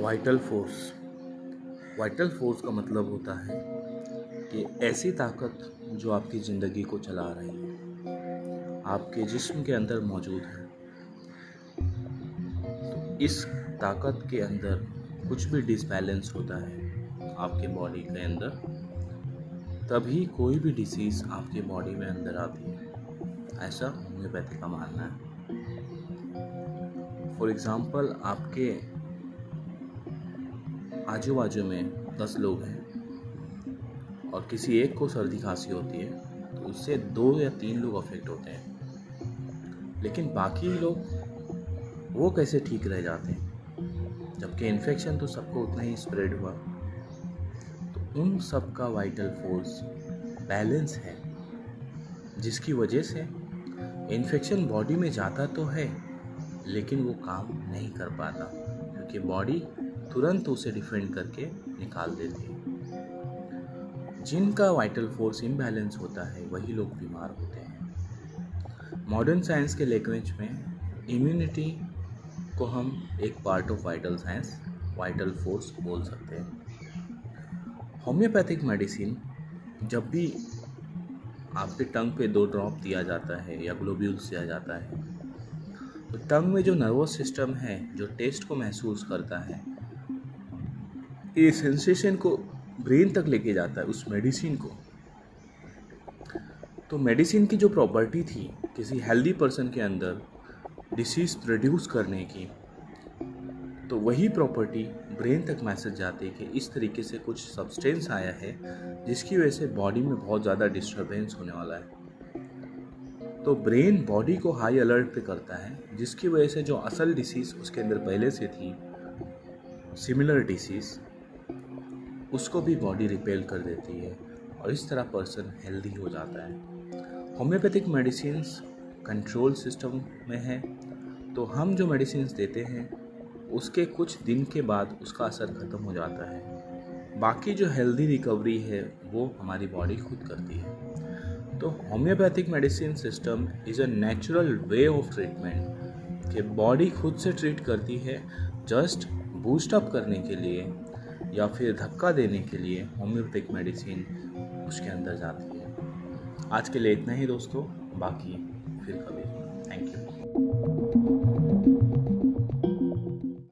Vital force vital force का मतलब होता है कि ऐसी ताकत जो आपकी ज़िंदगी को चला रही है, आपके जिस्म के अंदर मौजूद है। तो इस ताकत के अंदर कुछ भी डिसबैलेंस होता है आपके बॉडी के अंदर, तभी कोई भी डिसीज़ आपके बॉडी में अंदर आती है। ऐसा होम्योपैथी का मानना है। फॉर एग्ज़ाम्पल आपके आजू बाजू में दस लोग हैं। और किसी एक को सर्दी खांसी होती है तो उससे दो या तीन लोग अफेक्ट होते हैं। लेकिन बाकी लोग, वो कैसे ठीक रह जाते हैं? जबकि इन्फेक्शन तो सबको उतना ही स्प्रेड हुआ। तो उन सब का वाइटल फोर्स बैलेंस है, जिसकी वजह से इन्फेक्शन बॉडी में जाता तो है लेकिन वो काम नहीं कर पाता, क्योंकि बॉडी तुरंत उसे डिफेंड करके निकाल देती है। जिनका वाइटल फोर्स इम्बैलेंस होता है, वही लोग बीमार होते हैं। मॉडर्न साइंस के लैंग्वेज में इम्यूनिटी को हम एक part of vital science vital force बोल सकते हैं। होम्योपैथिक मेडिसिन जब भी आपके टंग पे दो ड्रॉप दिया जाता है या ग्लोब्यूल्स दिया जाता है तो टंग में जो नर्वस सिस्टम है, जो टेस्ट को महसूस करता है, ये सेंसेशन को ब्रेन तक लेके जाता है, उस मेडिसिन को। तो मेडिसिन की जो प्रॉपर्टी थी, किसी हेल्दी पर्सन के अंदर डिसीज प्रोड्यूस करने की तो वही प्रॉपर्टी ब्रेन तक मैसेज जाती है कि इस तरीके से कुछ सब्सटेंस आया है, जिसकी वजह से बॉडी में बहुत ज़्यादा डिस्टर्बेंस होने वाला है। तो ब्रेन बॉडी को हाई अलर्ट पे करता है, जिसकी वजह से जो असल डिसीज़ उसके अंदर पहले से थी सिमिलर डिसीज़ उसको भी बॉडी रिपेल कर देती है और इस तरह पर्सन हेल्दी हो जाता है। होम्योपैथिक मेडिसिन कंट्रोल सिस्टम में है तो हम जो मेडिसिन देते हैं, उसके कुछ दिन के बाद उसका असर ख़त्म हो जाता है। बाकी जो हेल्दी रिकवरी है, वो हमारी बॉडी खुद करती है। तो homeopathic medicine system is a natural way of treatment कि बॉडी खुद से ट्रीट करती है जस्ट बूस्ट अप करने के लिए या फिर धक्का देने के लिए होम्योपैथिक मेडिसिन उसके अंदर जाती है। आज के लिए इतना ही दोस्तों, बाकी फिर कभी।